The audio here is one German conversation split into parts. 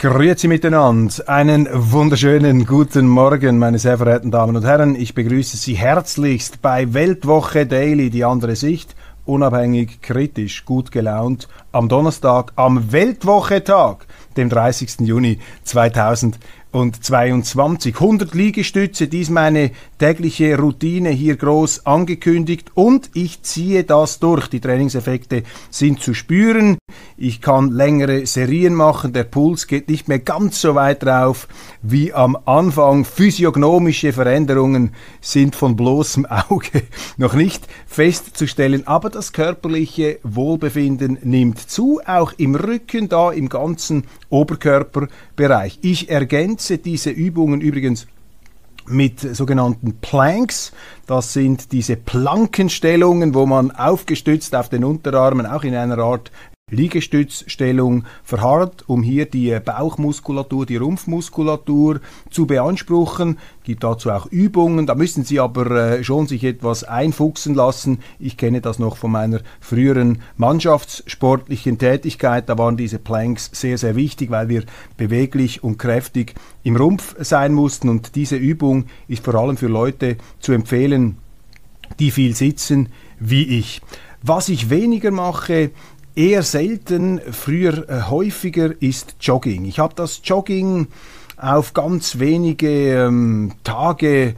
Grüezi miteinander. Einen wunderschönen guten Morgen, meine sehr verehrten Damen und Herren. Ich begrüße Sie herzlichst bei Weltwoche Daily, die andere Sicht. Unabhängig, kritisch, gut gelaunt. Am Donnerstag, am Weltwochetag, dem 30. Juni 2020 und 22. 100 Liegestütze, dies meine tägliche Routine hier groß angekündigt und ich ziehe das durch. Die Trainingseffekte sind zu spüren. Ich kann längere Serien machen. Der Puls geht nicht mehr ganz so weit drauf wie am Anfang. Physiognomische Veränderungen sind von bloßem Auge noch nicht festzustellen, aber das körperliche Wohlbefinden nimmt zu, auch im Rücken, da im ganzen Oberkörperbereich. Ich ergänze diese Übungen übrigens mit sogenannten Planks. Das sind diese Plankenstellungen, wo man aufgestützt auf den Unterarmen auch in einer Art Liegestützstellung verharrt, um hier die Bauchmuskulatur, die Rumpfmuskulatur zu beanspruchen. Gibt dazu auch Übungen. Da müssen Sie aber äh, schon sich etwas einfuchsen lassen. Ich kenne das noch von meiner früheren mannschaftssportlichen Tätigkeit. Da waren diese Planks sehr, sehr wichtig, weil wir beweglich und kräftig im Rumpf sein mussten. Und diese Übung ist vor allem für Leute zu empfehlen, die viel sitzen wie ich. Was ich weniger mache, eher selten, früher äh, häufiger ist Jogging. Ich habe das Jogging auf ganz wenige ähm, Tage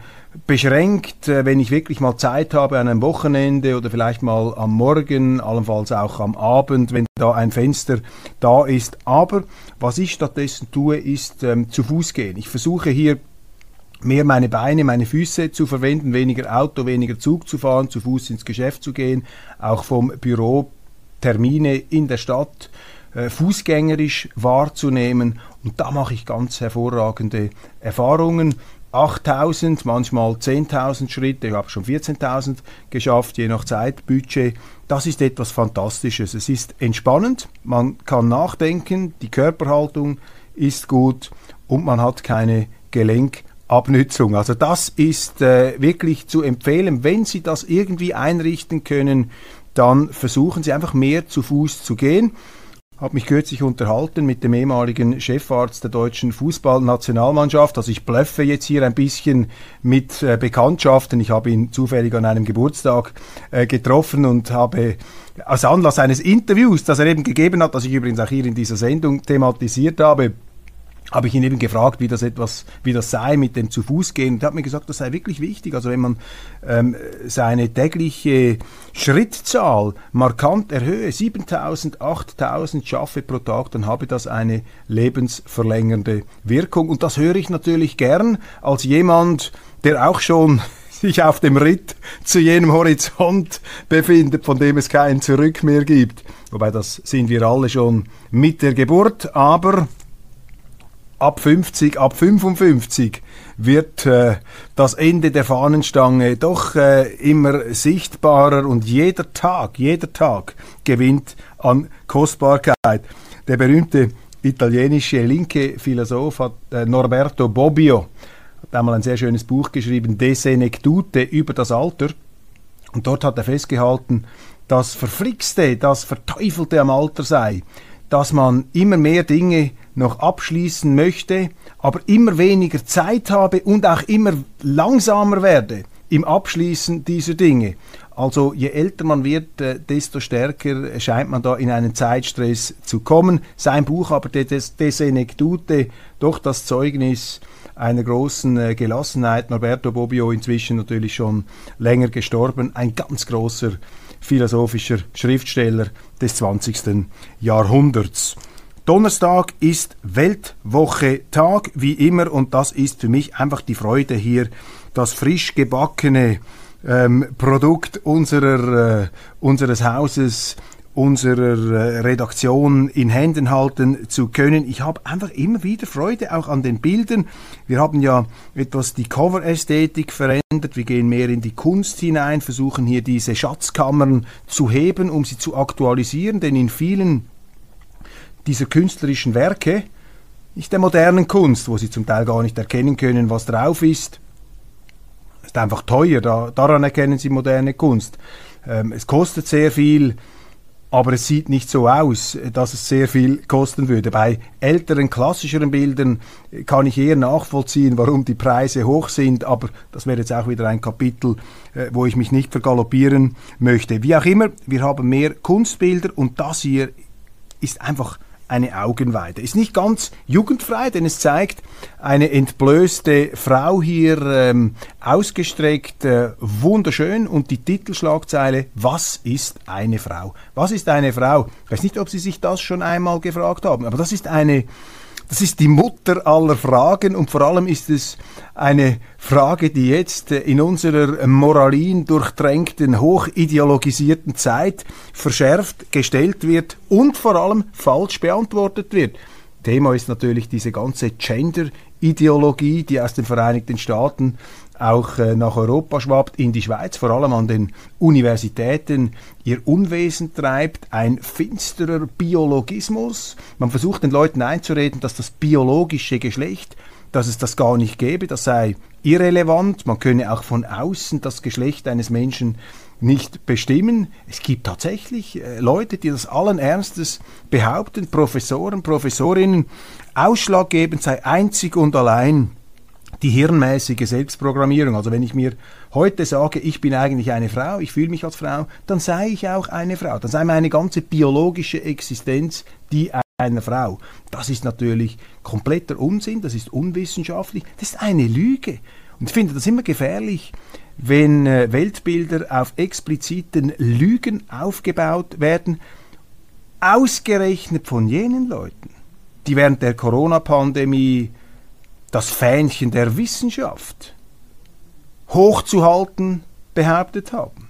beschränkt, äh, wenn ich wirklich mal Zeit habe an einem Wochenende oder vielleicht mal am Morgen, allenfalls auch am Abend, wenn da ein Fenster da ist. Aber was ich stattdessen tue, ist ähm, zu Fuß gehen. Ich versuche hier mehr meine Beine, meine Füße zu verwenden, weniger Auto, weniger Zug zu fahren, zu Fuß ins Geschäft zu gehen, auch vom Büro Termine in der Stadt äh, fußgängerisch wahrzunehmen. Und da mache ich ganz hervorragende Erfahrungen. 8000, manchmal 10.000 Schritte, ich habe schon 14.000 geschafft, je nach Zeitbudget. Das ist etwas Fantastisches. Es ist entspannend, man kann nachdenken, die Körperhaltung ist gut und man hat keine Gelenkabnützung. Also das ist äh, wirklich zu empfehlen, wenn Sie das irgendwie einrichten können, dann versuchen Sie einfach mehr zu Fuß zu gehen. Ich habe mich kürzlich unterhalten mit dem ehemaligen Chefarzt der deutschen Fußballnationalmannschaft. Also ich blöffe jetzt hier ein bisschen mit äh, Bekanntschaften. Ich habe ihn zufällig an einem Geburtstag äh, getroffen und habe als Anlass eines Interviews, das er eben gegeben hat, das ich übrigens auch hier in dieser Sendung thematisiert habe, habe ich ihn eben gefragt, wie das etwas, wie das sei mit dem zu Fuß gehen. Er hat mir gesagt, das sei wirklich wichtig. Also wenn man ähm, seine tägliche Schrittzahl markant erhöhe, 7000, 8000 schaffe pro Tag, dann habe das eine lebensverlängernde Wirkung. Und das höre ich natürlich gern als jemand, der auch schon sich auf dem Ritt zu jenem Horizont befindet, von dem es kein Zurück mehr gibt. Wobei das sind wir alle schon mit der Geburt, aber ab 50, ab 55 wird äh, das Ende der Fahnenstange doch äh, immer sichtbarer und jeder Tag, jeder Tag gewinnt an Kostbarkeit. Der berühmte italienische linke Philosoph hat, äh, Norberto Bobbio hat einmal ein sehr schönes Buch geschrieben, De Senectute über das Alter. Und dort hat er festgehalten, das Verflixte, das Verteufelte am Alter sei, dass man immer mehr Dinge noch abschließen möchte, aber immer weniger Zeit habe und auch immer langsamer werde im Abschließen dieser Dinge. Also je älter man wird, äh, desto stärker scheint man da in einen Zeitstress zu kommen. Sein Buch aber De, Senectute, doch das Zeugnis einer großen äh, Gelassenheit. Norberto Bobbio inzwischen natürlich schon länger gestorben, ein ganz großer philosophischer Schriftsteller des 20. Jahrhunderts. Donnerstag ist Weltwoche-Tag, wie immer, und das ist für mich einfach die Freude hier, das frisch gebackene ähm, Produkt unserer, äh, unseres Hauses unserer äh, Redaktion in Händen halten zu können. Ich habe einfach immer wieder Freude auch an den Bildern. Wir haben ja etwas die Cover-Ästhetik verändert. Wir gehen mehr in die Kunst hinein, versuchen hier diese Schatzkammern zu heben, um sie zu aktualisieren, denn in vielen dieser künstlerischen Werke, nicht der modernen Kunst, wo sie zum Teil gar nicht erkennen können, was drauf ist, ist einfach teuer, da, daran erkennen sie moderne Kunst. Ähm, es kostet sehr viel, aber es sieht nicht so aus, dass es sehr viel kosten würde. Bei älteren, klassischeren Bildern kann ich eher nachvollziehen, warum die Preise hoch sind, aber das wäre jetzt auch wieder ein Kapitel, äh, wo ich mich nicht vergaloppieren möchte. Wie auch immer, wir haben mehr Kunstbilder und das hier ist einfach eine Augenweide. Ist nicht ganz jugendfrei, denn es zeigt eine entblößte Frau hier ähm, ausgestreckt, äh, wunderschön und die Titelschlagzeile, was ist eine Frau? Was ist eine Frau? Ich weiß nicht, ob Sie sich das schon einmal gefragt haben, aber das ist eine das ist die Mutter aller Fragen und vor allem ist es eine Frage, die jetzt in unserer moralin durchtränkten, hochideologisierten Zeit verschärft gestellt wird und vor allem falsch beantwortet wird. Thema ist natürlich diese ganze Gender-Ideologie, die aus den Vereinigten Staaten auch äh, nach Europa schwappt, in die Schweiz, vor allem an den Universitäten ihr Unwesen treibt, ein finsterer Biologismus. Man versucht den Leuten einzureden, dass das biologische Geschlecht, dass es das gar nicht gäbe, das sei irrelevant. Man könne auch von außen das Geschlecht eines Menschen nicht bestimmen. Es gibt tatsächlich äh, Leute, die das allen Ernstes behaupten, Professoren, Professorinnen, ausschlaggebend sei einzig und allein die hirnmäßige Selbstprogrammierung. Also wenn ich mir heute sage, ich bin eigentlich eine Frau, ich fühle mich als Frau, dann sei ich auch eine Frau. Dann sei meine ganze biologische Existenz die einer Frau. Das ist natürlich kompletter Unsinn, das ist unwissenschaftlich, das ist eine Lüge. Und ich finde das immer gefährlich, wenn äh, Weltbilder auf expliziten Lügen aufgebaut werden, ausgerechnet von jenen Leuten, die während der Corona-Pandemie das Fähnchen der Wissenschaft hochzuhalten behauptet haben.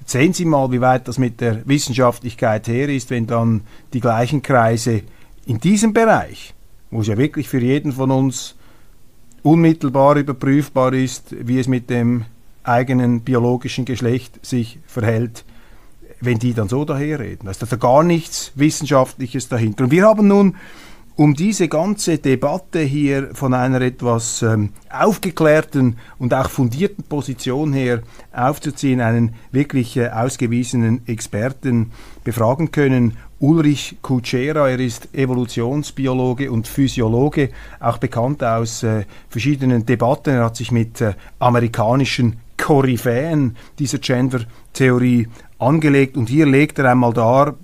Jetzt sehen Sie mal, wie weit das mit der Wissenschaftlichkeit her ist, wenn dann die gleichen Kreise in diesem Bereich, wo es ja wirklich für jeden von uns unmittelbar überprüfbar ist, wie es mit dem eigenen biologischen Geschlecht sich verhält, wenn die dann so daherreden. Da ist also gar nichts Wissenschaftliches dahinter. Und wir haben nun um diese ganze Debatte hier von einer etwas ähm, aufgeklärten und auch fundierten Position her aufzuziehen, einen wirklich äh, ausgewiesenen Experten befragen können. Ulrich Kutschera, er ist Evolutionsbiologe und Physiologe, auch bekannt aus äh, verschiedenen Debatten. Er hat sich mit äh, amerikanischen Koryphäen dieser Gender-Theorie angelegt und hier legt er einmal dar,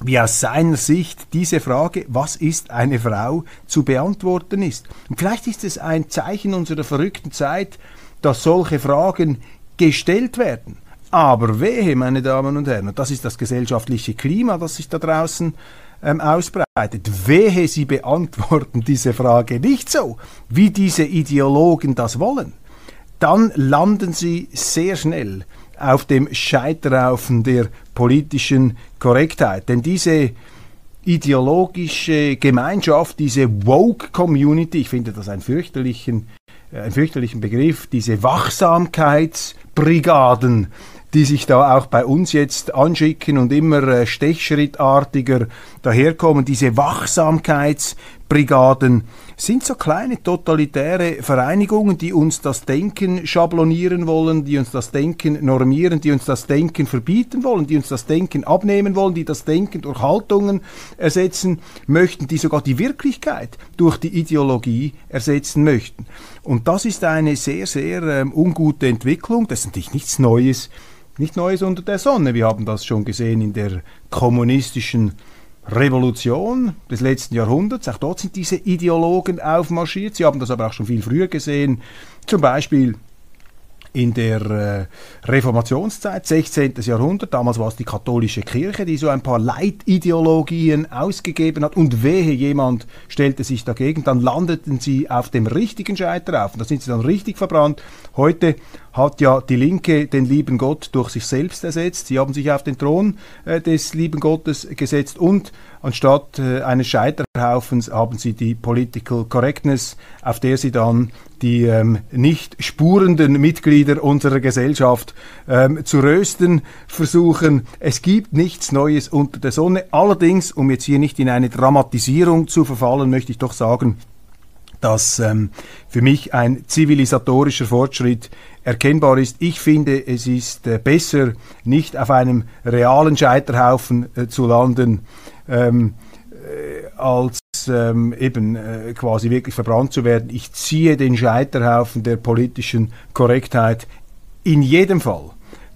wie aus seiner Sicht diese Frage, was ist eine Frau, zu beantworten ist. Und vielleicht ist es ein Zeichen unserer verrückten Zeit, dass solche Fragen gestellt werden. Aber wehe, meine Damen und Herren, und das ist das gesellschaftliche Klima, das sich da draußen ähm, ausbreitet. Wehe, Sie beantworten diese Frage nicht so, wie diese Ideologen das wollen. Dann landen Sie sehr schnell auf dem Scheiterhaufen der politischen Korrektheit. Denn diese ideologische Gemeinschaft, diese Woke Community, ich finde das einen fürchterlichen, äh, einen fürchterlichen Begriff, diese Wachsamkeitsbrigaden, die sich da auch bei uns jetzt anschicken und immer äh, stechschrittartiger daherkommen, diese Wachsamkeitsbrigaden, sind so kleine totalitäre Vereinigungen, die uns das Denken schablonieren wollen, die uns das Denken normieren, die uns das Denken verbieten wollen, die uns das Denken abnehmen wollen, die das Denken durch Haltungen ersetzen möchten, die sogar die Wirklichkeit durch die Ideologie ersetzen möchten. Und das ist eine sehr, sehr ähm, ungute Entwicklung. Das ist natürlich nichts Neues, nicht Neues unter der Sonne. Wir haben das schon gesehen in der kommunistischen Revolution des letzten Jahrhunderts. Auch dort sind diese Ideologen aufmarschiert. Sie haben das aber auch schon viel früher gesehen. Zum Beispiel in der äh, Reformationszeit, 16. Jahrhundert. Damals war es die katholische Kirche, die so ein paar Leitideologien ausgegeben hat. Und wehe, jemand stellte sich dagegen, dann landeten sie auf dem richtigen Scheiterhaufen. Da sind sie dann richtig verbrannt. Heute hat ja die Linke den lieben Gott durch sich selbst ersetzt. Sie haben sich auf den Thron äh, des lieben Gottes gesetzt und anstatt äh, eines Scheiterhaufens haben sie die Political Correctness, auf der sie dann die ähm, nicht spurenden Mitglieder unserer Gesellschaft ähm, zu rösten versuchen. Es gibt nichts Neues unter der Sonne. Allerdings, um jetzt hier nicht in eine Dramatisierung zu verfallen, möchte ich doch sagen, dass ähm, für mich ein zivilisatorischer Fortschritt erkennbar ist. Ich finde, es ist äh, besser, nicht auf einem realen Scheiterhaufen äh, zu landen, ähm, äh, als ähm, eben äh, quasi wirklich verbrannt zu werden. Ich ziehe den Scheiterhaufen der politischen Korrektheit in jedem Fall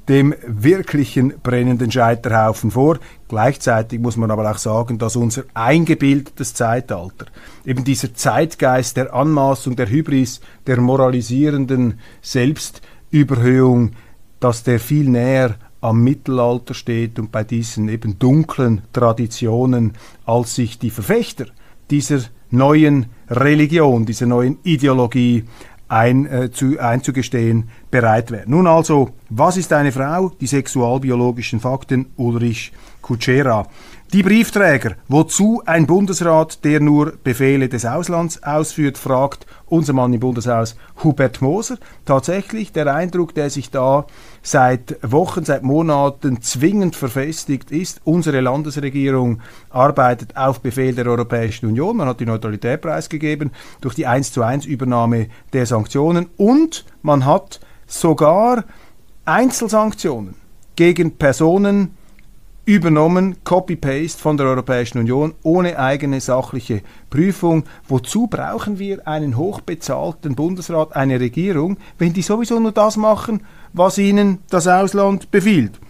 dem wirklichen brennenden Scheiterhaufen vor. Gleichzeitig muss man aber auch sagen, dass unser eingebildetes Zeitalter, eben dieser Zeitgeist der Anmaßung, der Hybris, der moralisierenden Selbstüberhöhung, dass der viel näher am Mittelalter steht und bei diesen eben dunklen Traditionen, als sich die Verfechter dieser neuen Religion, dieser neuen Ideologie ein, äh, zu, einzugestehen bereit wäre. Nun also, was ist eine Frau? Die sexualbiologischen Fakten Ulrich Kutschera. Die Briefträger, wozu ein Bundesrat, der nur Befehle des Auslands ausführt, fragt unser Mann im Bundeshaus Hubert Moser. Tatsächlich der Eindruck, der sich da seit Wochen, seit Monaten zwingend verfestigt ist, unsere Landesregierung arbeitet auf Befehl der Europäischen Union. Man hat die Neutralität preisgegeben durch die 1 zu 1 Übernahme der Sanktionen und man hat sogar Einzelsanktionen gegen Personen, übernommen, Copy-Paste von der Europäischen Union, ohne eigene sachliche Prüfung. Wozu brauchen wir einen hochbezahlten Bundesrat, eine Regierung, wenn die sowieso nur das machen, was ihnen das Ausland befiehlt?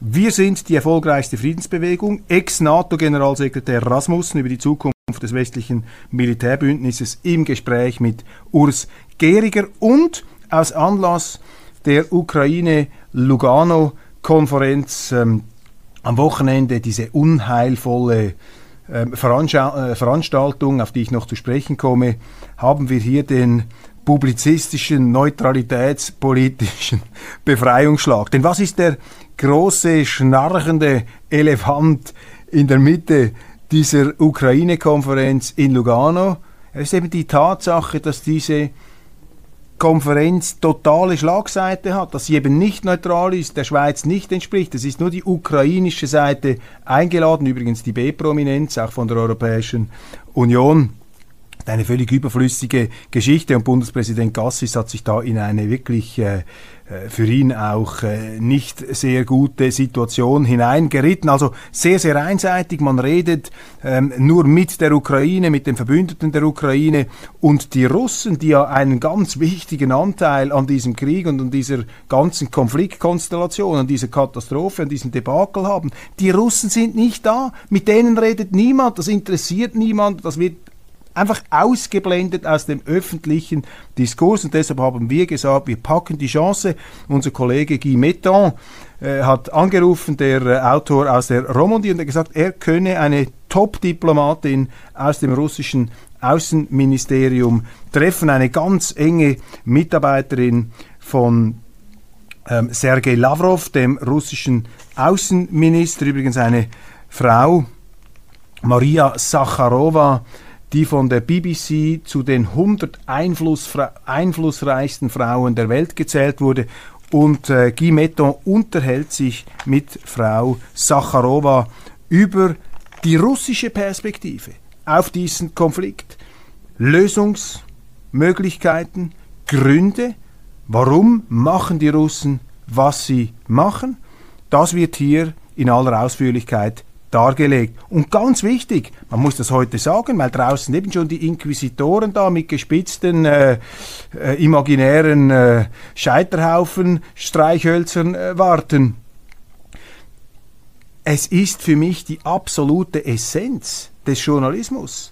Wir sind die erfolgreichste Friedensbewegung. Ex-NATO-Generalsekretär Rasmussen über die Zukunft des westlichen Militärbündnisses im Gespräch mit Urs Gehriger und aus Anlass der Ukraine-Lugano-Konferenz ähm, am Wochenende diese unheilvolle ähm, äh, Veranstaltung, auf die ich noch zu sprechen komme, haben wir hier den publizistischen, neutralitätspolitischen Befreiungsschlag. Denn was ist der große, schnarchende Elefant in der Mitte dieser Ukraine-Konferenz in Lugano? Es ist eben die Tatsache, dass diese Konferenz totale Schlagseite hat, dass sie eben nicht neutral ist, der Schweiz nicht entspricht. Es ist nur die ukrainische Seite eingeladen, übrigens die B-Prominenz, auch von der Europäischen Union eine völlig überflüssige Geschichte und Bundespräsident Gassis hat sich da in eine wirklich äh, für ihn auch äh, nicht sehr gute Situation hineingeritten. Also sehr, sehr einseitig. Man redet ähm, nur mit der Ukraine, mit den Verbündeten der Ukraine und die Russen, die ja einen ganz wichtigen Anteil an diesem Krieg und an dieser ganzen Konfliktkonstellation, an dieser Katastrophe, an diesem Debakel haben. Die Russen sind nicht da. Mit denen redet niemand. Das interessiert niemand. Das wird einfach ausgeblendet aus dem öffentlichen Diskurs. Und deshalb haben wir gesagt, wir packen die Chance. Unser Kollege Guy Metton äh, hat angerufen, der äh, Autor aus der Romandie, und er gesagt, er könne eine Top-Diplomatin aus dem russischen Außenministerium treffen, eine ganz enge Mitarbeiterin von ähm, Sergei Lavrov, dem russischen Außenminister, übrigens eine Frau, Maria Sacharowa, die von der BBC zu den 100 einflussreichsten Frauen der Welt gezählt wurde. Und äh, Guy Metton unterhält sich mit Frau Sacharowa über die russische Perspektive auf diesen Konflikt, Lösungsmöglichkeiten, Gründe, warum machen die Russen, was sie machen. Das wird hier in aller Ausführlichkeit dargelegt. Und ganz wichtig, man muss das heute sagen, weil draußen eben schon die Inquisitoren da mit gespitzten äh, äh, imaginären äh, Scheiterhaufen, Streichhölzern äh, warten. Es ist für mich die absolute Essenz des Journalismus.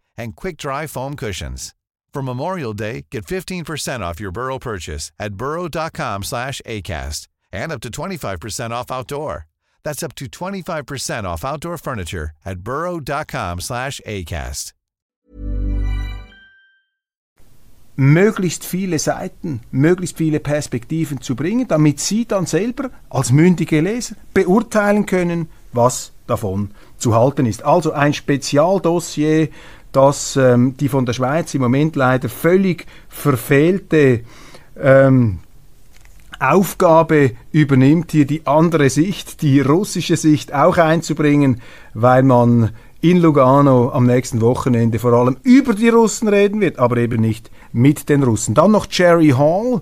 and quick-dry foam cushions. For Memorial Day, get 15% off your Burrow purchase at burrow.com slash ACAST and up to 25% off outdoor. That's up to 25% off outdoor furniture at burrow.com slash ACAST. möglichst viele Seiten, möglichst viele Perspektiven zu bringen, damit Sie dann selber als mündige Leser beurteilen können, was davon zu halten ist. Also ein Spezialdossier dass ähm, die von der Schweiz im Moment leider völlig verfehlte ähm, Aufgabe übernimmt, hier die andere Sicht, die russische Sicht auch einzubringen, weil man in Lugano am nächsten Wochenende vor allem über die Russen reden wird, aber eben nicht mit den Russen. Dann noch Jerry Hall,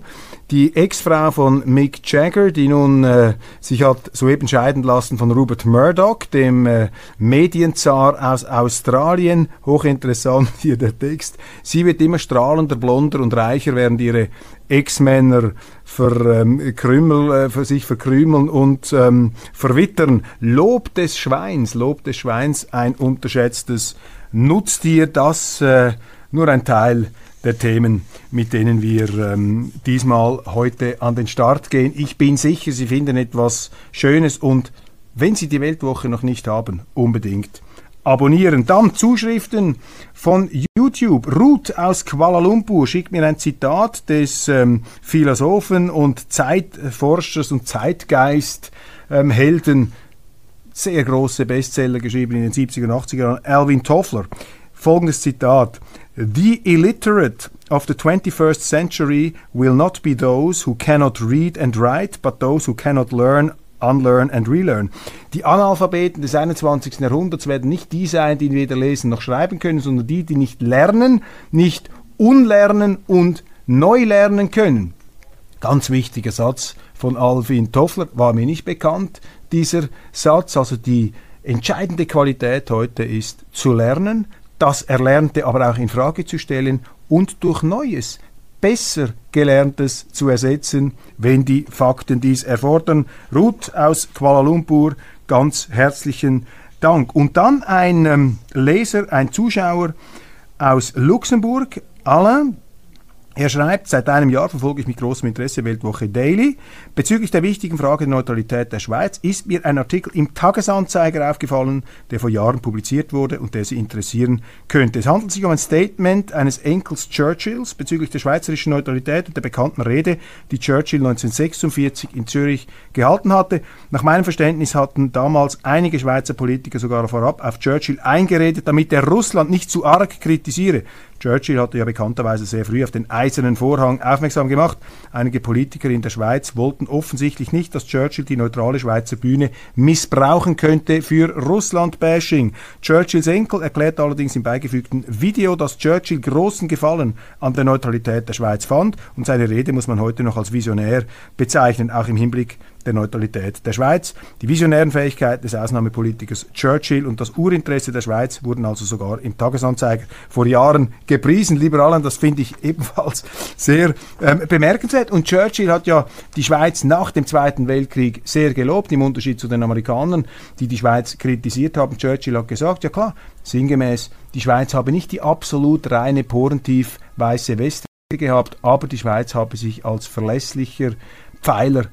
die Ex-Frau von Mick Jagger, die nun äh, sich hat soeben scheiden lassen von Rupert Murdoch, dem äh, Medienzar aus Australien. Hochinteressant hier der Text. Sie wird immer strahlender, blonder und reicher, während ihre Ex-Männer verkrümel, ähm, äh, für sich verkrümeln und ähm, verwittern. Lob des Schweins, Lob des Schweins, ein unterschätztes Nutztier, das äh, nur ein Teil der Themen, mit denen wir ähm, diesmal heute an den Start gehen. Ich bin sicher, Sie finden etwas Schönes und wenn Sie die Weltwoche noch nicht haben, unbedingt abonnieren. Dann Zuschriften von YouTube. Ruth aus Kuala Lumpur schickt mir ein Zitat des ähm, Philosophen und Zeitforschers und Zeitgeist-Helden, ähm, sehr große Bestseller geschrieben in den 70er und 80er Jahren, Alvin Toffler. Folgendes Zitat. The illiterate of the 21st century will not be those who cannot read and write, but those who cannot learn, unlearn and relearn. Die Analphabeten des 21. Jahrhunderts werden nicht die sein, die weder lesen noch schreiben können, sondern die, die nicht lernen, nicht unlernen und neu lernen können. Ganz wichtiger Satz von Alvin Toffler, war mir nicht bekannt, dieser Satz. Also die entscheidende Qualität heute ist zu lernen, das Erlernte aber auch in Frage zu stellen und durch Neues, besser Gelerntes zu ersetzen, wenn die Fakten dies erfordern. Ruth aus Kuala Lumpur, ganz herzlichen Dank. Und dann ein ähm, Leser, ein Zuschauer aus Luxemburg, Alain, er schreibt, seit einem Jahr verfolge ich mit großem Interesse Weltwoche Daily. Bezüglich der wichtigen Frage der Neutralität der Schweiz ist mir ein Artikel im Tagesanzeiger aufgefallen, der vor Jahren publiziert wurde und der Sie interessieren könnte. Es handelt sich um ein Statement eines Enkels Churchills bezüglich der schweizerischen Neutralität und der bekannten Rede, die Churchill 1946 in Zürich gehalten hatte. Nach meinem Verständnis hatten damals einige Schweizer Politiker sogar vorab auf Churchill eingeredet, damit er Russland nicht zu arg kritisiere. Churchill hatte ja bekannterweise sehr früh auf den eisernen Vorhang aufmerksam gemacht. Einige Politiker in der Schweiz wollten offensichtlich nicht, dass Churchill die neutrale Schweizer Bühne missbrauchen könnte für Russland-Bashing. Churchills Enkel erklärt allerdings im beigefügten Video, dass Churchill großen Gefallen an der Neutralität der Schweiz fand und seine Rede muss man heute noch als visionär bezeichnen, auch im Hinblick der Neutralität der Schweiz. Die visionären Fähigkeiten des Ausnahmepolitikers Churchill und das Urinteresse der Schweiz wurden also sogar im Tagesanzeiger vor Jahren gepriesen. Lieber Alan, das finde ich ebenfalls sehr ähm, bemerkenswert. Und Churchill hat ja die Schweiz nach dem Zweiten Weltkrieg sehr gelobt, im Unterschied zu den Amerikanern, die die Schweiz kritisiert haben. Churchill hat gesagt, ja klar, sinngemäß, die Schweiz habe nicht die absolut reine porentief weiße Weste gehabt, aber die Schweiz habe sich als verlässlicher Pfeiler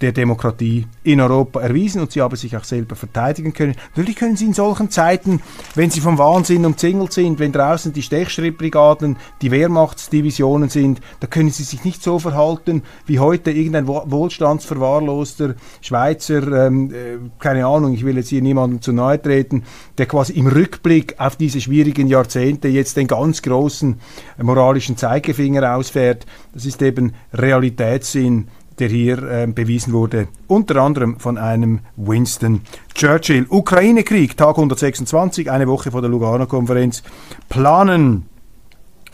der Demokratie in Europa erwiesen und sie haben sich auch selber verteidigen können. Natürlich können sie in solchen Zeiten, wenn sie vom Wahnsinn umzingelt sind, wenn draußen die Stechschrittbrigaden, die Wehrmachtsdivisionen sind, da können sie sich nicht so verhalten wie heute irgendein wohlstandsverwahrloster Schweizer, ähm, äh, keine Ahnung, ich will jetzt hier niemandem zu nahe treten, der quasi im Rückblick auf diese schwierigen Jahrzehnte jetzt den ganz großen moralischen Zeigefinger ausfährt. Das ist eben Realitätssinn der hier äh, bewiesen wurde, unter anderem von einem Winston Churchill. Ukraine-Krieg, Tag 126, eine Woche vor der Lugano-Konferenz, planen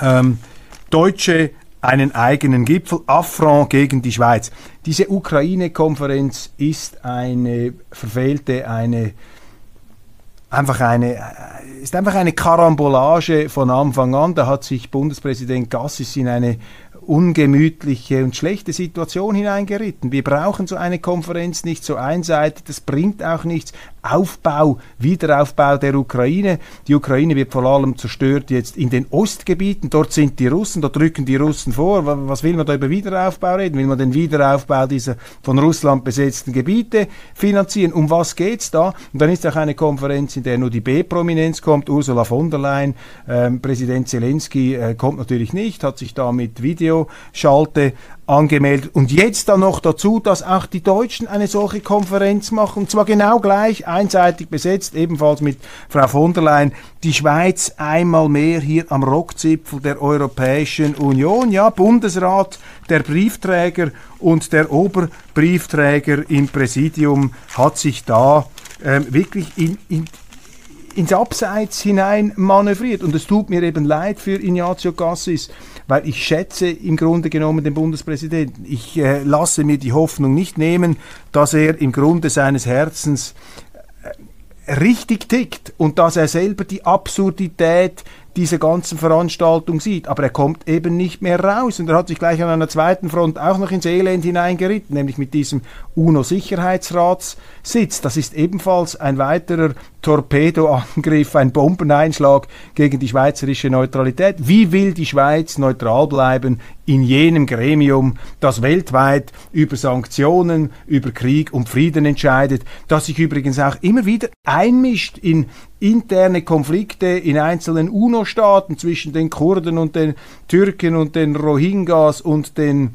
ähm, Deutsche einen eigenen Gipfel, Affront gegen die Schweiz. Diese Ukraine-Konferenz ist eine verfehlte, eine einfach eine ist einfach eine Karambolage von Anfang an. Da hat sich Bundespräsident Gassis in eine ungemütliche und schlechte Situation hineingeritten. Wir brauchen so eine Konferenz nicht so einseitig, das bringt auch nichts. Aufbau, Wiederaufbau der Ukraine. Die Ukraine wird vor allem zerstört jetzt in den Ostgebieten. Dort sind die Russen, dort drücken die Russen vor. Was will man da über Wiederaufbau reden? Will man den Wiederaufbau dieser von Russland besetzten Gebiete finanzieren? Um was geht's da? Und dann ist auch eine Konferenz, in der nur die B-Prominenz kommt. Ursula von der Leyen, ähm, Präsident Zelensky äh, kommt natürlich nicht, hat sich da mit Videoschalte angemeldet. Und jetzt dann noch dazu, dass auch die Deutschen eine solche Konferenz machen, und zwar genau gleich, einseitig besetzt, ebenfalls mit Frau von der Leyen, die Schweiz einmal mehr hier am Rockzipfel der Europäischen Union, ja, Bundesrat, der Briefträger und der Oberbriefträger im Präsidium hat sich da ähm, wirklich in, in, ins Abseits hinein manövriert. Und es tut mir eben leid für Ignazio Cassis, weil ich schätze im Grunde genommen den Bundespräsidenten. Ich äh, lasse mir die Hoffnung nicht nehmen, dass er im Grunde seines Herzens äh, richtig tickt und dass er selber die Absurdität dieser ganzen Veranstaltung sieht. Aber er kommt eben nicht mehr raus. Und er hat sich gleich an einer zweiten Front auch noch ins Elend hineingeritten, nämlich mit diesem UNO-Sicherheitsratssitz. Das ist ebenfalls ein weiterer Torpedoangriff, ein Bombeneinschlag gegen die schweizerische Neutralität. Wie will die Schweiz neutral bleiben in jenem Gremium, das weltweit über Sanktionen, über Krieg und Frieden entscheidet, das sich übrigens auch immer wieder einmischt in interne Konflikte in einzelnen UNO-Staaten zwischen den Kurden und den Türken und den Rohingyas und den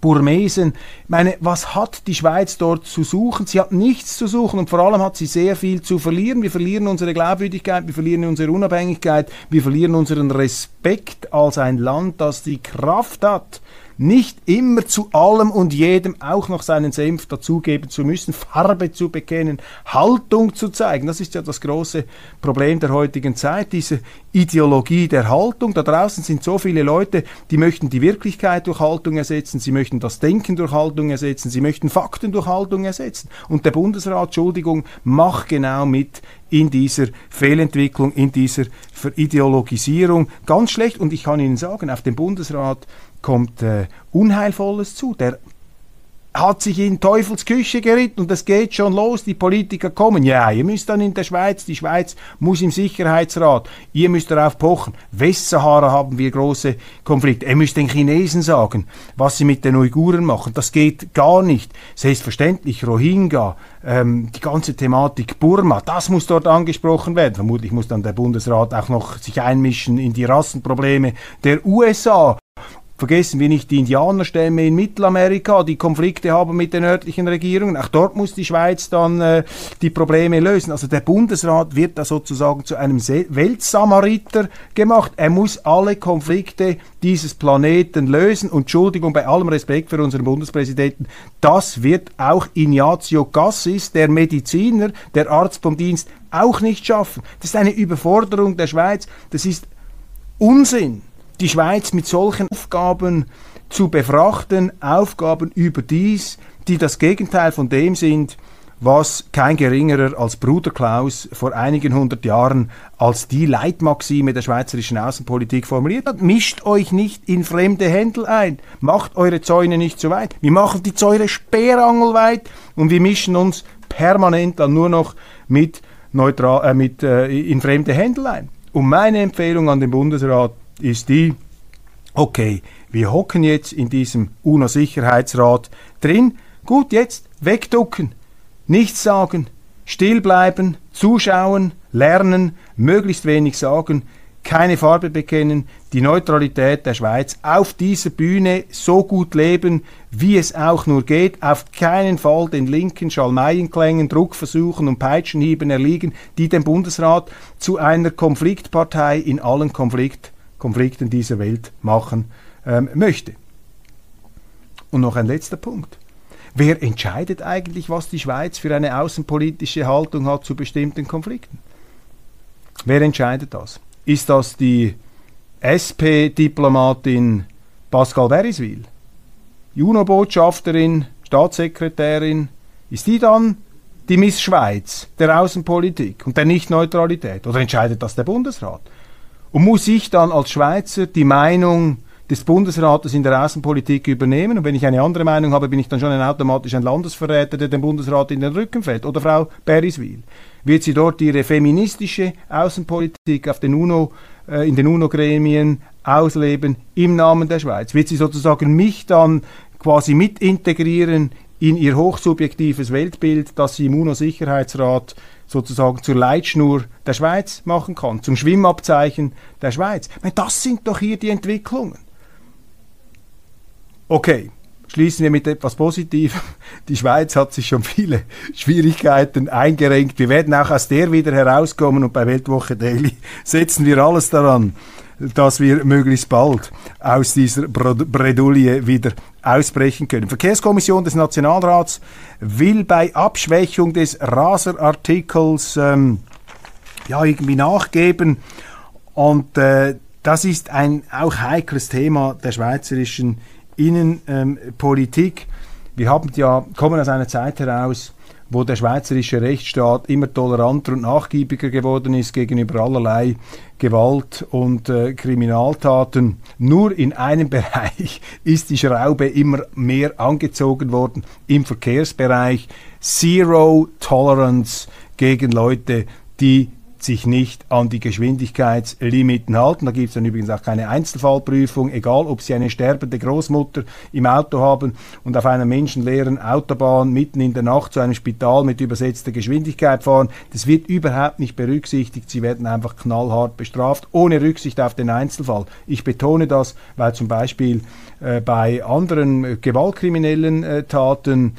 Burmesen. Ich meine, was hat die Schweiz dort zu suchen? Sie hat nichts zu suchen und vor allem hat sie sehr viel zu verlieren. Wir verlieren unsere Glaubwürdigkeit, wir verlieren unsere Unabhängigkeit, wir verlieren unseren Respekt als ein Land, das die Kraft hat, nicht immer zu allem und jedem auch noch seinen Senf dazugeben zu müssen, Farbe zu bekennen, Haltung zu zeigen. Das ist ja das große Problem der heutigen Zeit, diese Ideologie der Haltung. Da draußen sind so viele Leute, die möchten die Wirklichkeit durch Haltung ersetzen, sie möchten das Denken durch Haltung ersetzen, sie möchten Fakten durch Haltung ersetzen. Und der Bundesrat, Entschuldigung, macht genau mit in dieser Fehlentwicklung, in dieser Verideologisierung. Ganz schlecht. Und ich kann Ihnen sagen, auf dem Bundesrat kommt äh, Unheilvolles zu. Der hat sich in Teufels Küche geritten und es geht schon los, die Politiker kommen. Ja, ihr müsst dann in der Schweiz, die Schweiz muss im Sicherheitsrat, ihr müsst darauf pochen. Westsahara haben wir große Konflikte. Ihr müsst den Chinesen sagen, was sie mit den Uiguren machen. Das geht gar nicht. Selbstverständlich Rohingya, ähm, die ganze Thematik Burma, das muss dort angesprochen werden. Vermutlich muss dann der Bundesrat auch noch sich einmischen in die Rassenprobleme der USA Vergessen wir nicht die Indianerstämme in Mittelamerika, die Konflikte haben mit den örtlichen Regierungen. Auch dort muss die Schweiz dann äh, die Probleme lösen. Also der Bundesrat wird da sozusagen zu einem Weltsamariter gemacht. Er muss alle Konflikte dieses Planeten lösen. Und Entschuldigung, bei allem Respekt für unseren Bundespräsidenten, das wird auch Ignazio Cassis, der Mediziner, der Arzt vom Dienst, auch nicht schaffen. Das ist eine Überforderung der Schweiz. Das ist Unsinn die Schweiz mit solchen Aufgaben zu befrachten, Aufgaben überdies, die das Gegenteil von dem sind, was kein geringerer als Bruder Klaus vor einigen hundert Jahren als die Leitmaxime der schweizerischen Außenpolitik formuliert hat. Mischt euch nicht in fremde Händel ein, macht eure Zäune nicht zu weit. Wir machen die Zäune sperrangelweit und wir mischen uns permanent dann nur noch mit, neutral, äh, mit äh, in fremde Händel ein. Und meine Empfehlung an den Bundesrat, ist die, okay, wir hocken jetzt in diesem UNO-Sicherheitsrat drin, gut, jetzt wegducken, nichts sagen, still bleiben, zuschauen, lernen, möglichst wenig sagen, keine Farbe bekennen, die Neutralität der Schweiz auf dieser Bühne so gut leben, wie es auch nur geht, auf keinen Fall den linken Schalmeienklängen, Druckversuchen und Peitschenhieben erliegen, die den Bundesrat zu einer Konfliktpartei in allen Konflikten Konflikten dieser Welt machen ähm, möchte. Und noch ein letzter Punkt. Wer entscheidet eigentlich, was die Schweiz für eine außenpolitische Haltung hat zu bestimmten Konflikten? Wer entscheidet das? Ist das die SP-Diplomatin Pascal Beriswil? UNO-Botschafterin, Staatssekretärin? Ist die dann die Miss Schweiz der Außenpolitik und der Nichtneutralität? Oder entscheidet das der Bundesrat? Und muss ich dann als Schweizer die Meinung des Bundesrates in der Außenpolitik übernehmen. Und wenn ich eine andere Meinung habe, bin ich dann schon ein automatisch ein Landesverräter, der dem Bundesrat in den Rücken fällt. Oder Frau Beriswil. Wird sie dort ihre feministische Außenpolitik auf den UNO, äh, in den UNO-Gremien ausleben im Namen der Schweiz? Wird sie sozusagen mich dann quasi mit integrieren in ihr hochsubjektives Weltbild, das sie im UNO-Sicherheitsrat sozusagen zur Leitschnur der Schweiz machen kann, zum Schwimmabzeichen der Schweiz. meine, das sind doch hier die Entwicklungen. Okay, schließen wir mit etwas Positivem. Die Schweiz hat sich schon viele Schwierigkeiten eingerenkt. Wir werden auch aus der wieder herauskommen und bei Weltwoche Daily setzen wir alles daran, dass wir möglichst bald aus dieser Bredouille wieder ausbrechen können. Verkehrskommission des Nationalrats will bei Abschwächung des Raser-Artikels ähm, ja, irgendwie nachgeben und äh, das ist ein auch heikles Thema der schweizerischen Innenpolitik. Wir haben ja, kommen aus einer Zeit heraus, wo der schweizerische Rechtsstaat immer toleranter und nachgiebiger geworden ist gegenüber allerlei Gewalt und äh, Kriminaltaten. Nur in einem Bereich ist die Schraube immer mehr angezogen worden, im Verkehrsbereich. Zero Tolerance gegen Leute, die sich nicht an die Geschwindigkeitslimiten halten. Da gibt es dann übrigens auch keine Einzelfallprüfung, egal ob Sie eine sterbende Großmutter im Auto haben und auf einer menschenleeren Autobahn mitten in der Nacht zu einem Spital mit übersetzter Geschwindigkeit fahren. Das wird überhaupt nicht berücksichtigt. Sie werden einfach knallhart bestraft, ohne Rücksicht auf den Einzelfall. Ich betone das, weil zum Beispiel äh, bei anderen gewaltkriminellen äh, Taten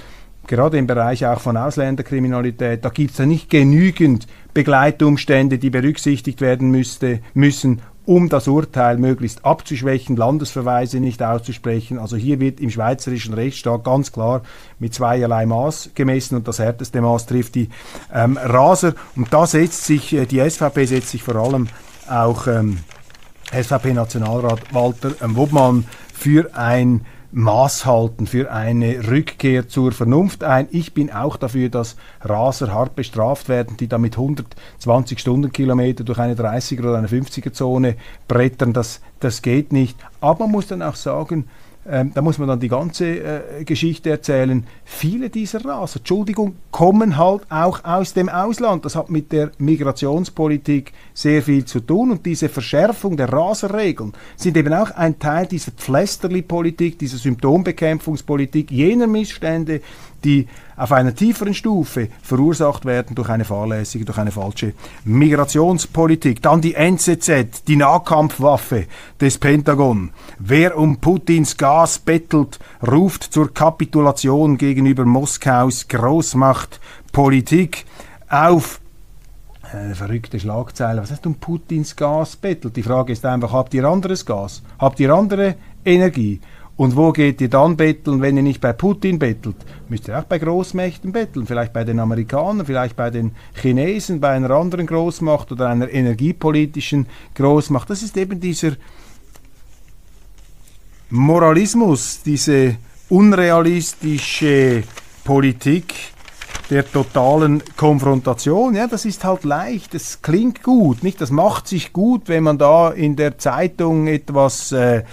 gerade im Bereich auch von Ausländerkriminalität, da gibt es ja nicht genügend Begleitumstände, die berücksichtigt werden müsste, müssen, um das Urteil möglichst abzuschwächen, Landesverweise nicht auszusprechen. Also hier wird im schweizerischen Rechtsstaat ganz klar mit zweierlei Maß gemessen und das härteste Maß trifft die ähm, Raser. Und da setzt sich, äh, die SVP setzt sich vor allem auch ähm, SVP-Nationalrat Walter ähm, Wobmann für ein Maß halten, für eine Rückkehr zur Vernunft ein. Ich bin auch dafür, dass Raser hart bestraft werden, die da mit 120 Stundenkilometer durch eine 30er oder eine 50er Zone brettern. Das, das geht nicht. Aber man muss dann auch sagen, ähm, da muss man dann die ganze äh, Geschichte erzählen. Viele dieser Raser, Entschuldigung, kommen halt auch aus dem Ausland. Das hat mit der Migrationspolitik sehr viel zu tun und diese Verschärfung der Raserregeln sind eben auch ein Teil dieser Pflästerli-Politik, dieser Symptombekämpfungspolitik, jener Missstände, die auf einer tieferen Stufe verursacht werden durch eine fahrlässige, durch eine falsche Migrationspolitik. Dann die NZZ, die Nahkampfwaffe des Pentagon. Wer um Putins Gas bettelt, ruft zur Kapitulation gegenüber Moskaus Großmachtpolitik auf. Eine verrückte Schlagzeile. Was heißt um Putins Gas bettelt? Die Frage ist einfach, habt ihr anderes Gas? Habt ihr andere Energie? Und wo geht ihr dann betteln, wenn ihr nicht bei Putin bettelt? Müsst ihr auch bei Großmächten betteln, vielleicht bei den Amerikanern, vielleicht bei den Chinesen, bei einer anderen Großmacht oder einer energiepolitischen Großmacht. Das ist eben dieser Moralismus, diese unrealistische Politik der totalen Konfrontation. Ja, das ist halt leicht, das klingt gut, nicht? Das macht sich gut, wenn man da in der Zeitung etwas äh,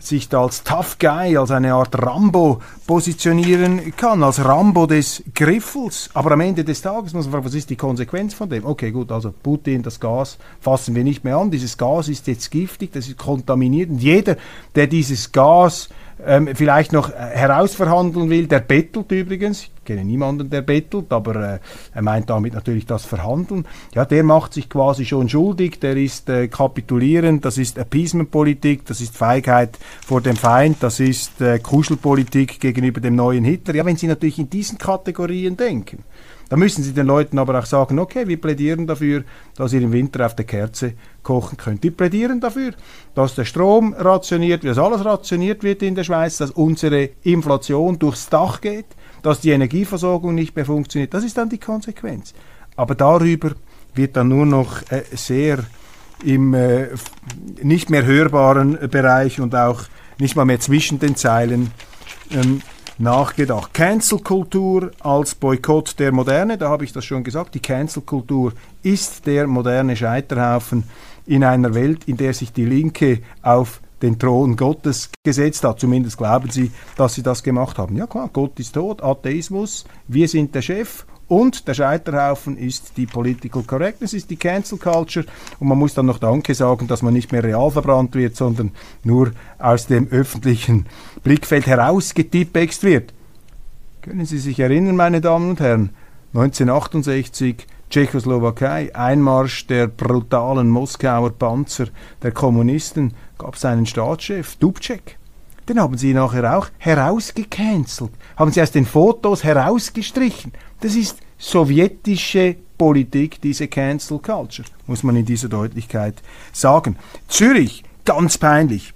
sich da als Tough Guy, als eine Art Rambo positionieren kann, als Rambo des Griffels. Aber am Ende des Tages muss man fragen, was ist die Konsequenz von dem? Okay, gut, also Putin, das Gas fassen wir nicht mehr an. Dieses Gas ist jetzt giftig, das ist kontaminiert. Und jeder, der dieses Gas ähm, vielleicht noch äh, herausverhandeln will. Der bettelt übrigens, ich kenne niemanden, der bettelt, aber äh, er meint damit natürlich das Verhandeln. Ja, der macht sich quasi schon schuldig, der ist äh, kapitulierend, das ist Appeasement-Politik, das ist Feigheit vor dem Feind, das ist äh, Kuschelpolitik gegenüber dem neuen Hitler. Ja, wenn Sie natürlich in diesen Kategorien denken, Da müssen Sie den Leuten aber auch sagen, okay, wir plädieren dafür, dass ihr im Winter auf der Kerze kochen könnt. Die plädieren dafür, dass der Strom rationiert wird, dass alles rationiert wird in der Schweiz, dass unsere Inflation durchs Dach geht, dass die Energieversorgung nicht mehr funktioniert. Das ist dann die Konsequenz. Aber darüber wird dann nur noch äh, sehr im äh, nicht mehr hörbaren Bereich und auch nicht mal mehr zwischen den Zeilen ähm, nachgedacht. Cancel-Kultur als Boykott der Moderne, da habe ich das schon gesagt, die Cancel-Kultur ist der moderne Scheiterhaufen in einer Welt, in der sich die Linke auf den Thron Gottes gesetzt hat. Zumindest glauben sie, dass sie das gemacht haben. Ja klar, Gott ist tot, Atheismus, wir sind der Chef und der Scheiterhaufen ist die Political Correctness, ist die Cancel Culture. Und man muss dann noch Danke sagen, dass man nicht mehr real verbrannt wird, sondern nur aus dem öffentlichen Blickfeld herausgetippext wird. Können Sie sich erinnern, meine Damen und Herren? 1968 Tschechoslowakei, Einmarsch der brutalen Moskauer Panzer der Kommunisten, gab es einen Staatschef, Dubček. Den haben sie nachher auch herausgecancelt, haben sie aus den Fotos herausgestrichen. Das ist sowjetische Politik, diese Cancel Culture, muss man in dieser Deutlichkeit sagen. Zürich, ganz peinlich.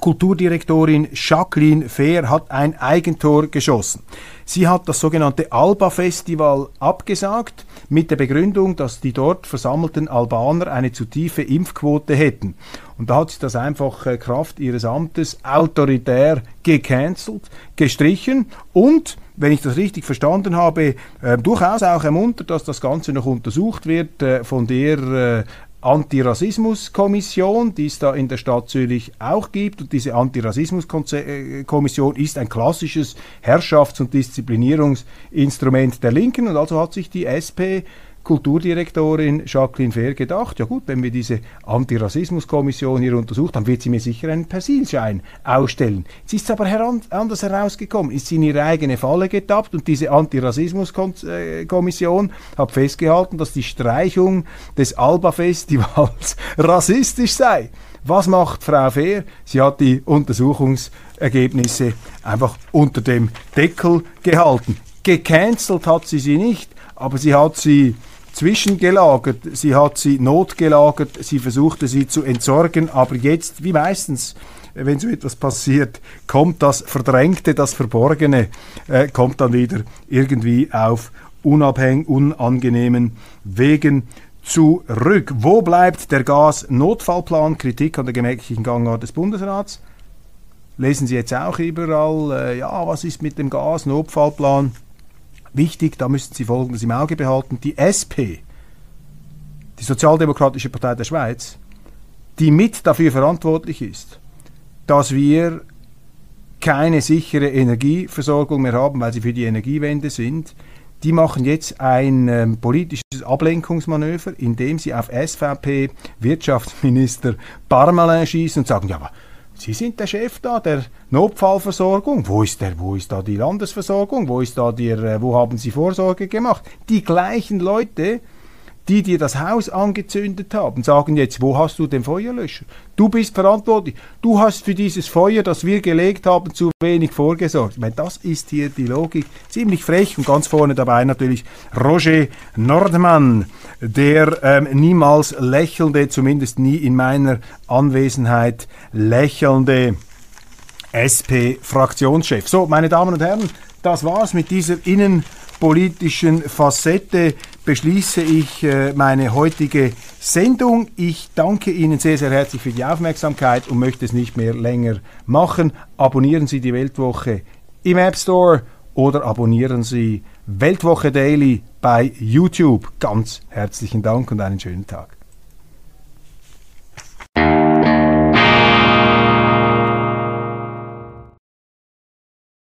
Kulturdirektorin Jacqueline Fehr hat ein Eigentor geschossen. Sie hat das sogenannte Alba-Festival abgesagt mit der Begründung, dass die dort versammelten Albaner eine zu tiefe Impfquote hätten. Und da hat sie das einfach äh, Kraft ihres Amtes autoritär gecancelt, gestrichen und wenn ich das richtig verstanden habe, äh, durchaus auch ermuntert, dass das Ganze noch untersucht wird äh, von der äh, Antirassismuskommission, die es da in der Stadt Zürich auch gibt. Und diese Antirassismuskommission ist ein klassisches Herrschafts- und Disziplinierungsinstrument der Linken. Und also hat sich die SP Kulturdirektorin Jacqueline Fehr gedacht, ja gut, wenn wir diese Antirassismuskommission hier untersucht, dann wird sie mir sicher einen Persilschein ausstellen. Sie ist aber heran, anders herausgekommen, ist sie in ihre eigene Falle getappt und diese Antirassismuskommission hat festgehalten, dass die Streichung des Alba-Festivals rassistisch sei. Was macht Frau Fehr? Sie hat die Untersuchungsergebnisse einfach unter dem Deckel gehalten. Gecancelt hat sie sie nicht, aber sie hat sie zwischengelagert, sie hat sie notgelagert, sie versuchte sie zu entsorgen, aber jetzt, wie meistens, wenn so etwas passiert, kommt das Verdrängte, das Verborgene, äh, kommt dann wieder irgendwie auf unabhängig, unangenehmen Wegen zurück. Wo bleibt der Gas-Notfallplan? Kritik an der gemächlichen Gangart des Bundesrats. Lesen Sie jetzt auch überall, äh, ja, was ist mit dem Gas-Notfallplan? Wichtig, da müssen Sie Folgendes im Auge behalten, die SP, die Sozialdemokratische Partei der Schweiz, die mit dafür verantwortlich ist, dass wir keine sichere Energieversorgung mehr haben, weil sie für die Energiewende sind, die machen jetzt ein ähm, politisches Ablenkungsmanöver, indem sie auf SVP-Wirtschaftsminister Parmelin schießen und sagen, ja, aber Sie sind der Chef da der Notfallversorgung. Wo ist der, wo ist da die Landesversorgung? Wo ist da die, äh, wo haben Sie Vorsorge gemacht? Die gleichen Leute, die dir das Haus angezündet haben, sagen jetzt, wo hast du den Feuerlöscher? Du bist verantwortlich. Du hast für dieses Feuer, das wir gelegt haben, zu wenig vorgesorgt. Ich meine, das ist hier die Logik. Ziemlich frech und ganz vorne dabei natürlich Roger Nordmann, der ähm, niemals lächelnde, zumindest nie in meiner Anwesenheit lächelnde SP-Fraktionschef. So, meine Damen und Herren, das war's mit dieser politischen Facette beschließe ich äh, meine heutige Sendung. Ich danke Ihnen sehr, sehr herzlich für die Aufmerksamkeit und möchte es nicht mehr länger machen. Abonnieren Sie die Weltwoche im App Store oder abonnieren Sie Weltwoche Daily bei YouTube. Ganz herzlichen Dank und einen schönen Tag.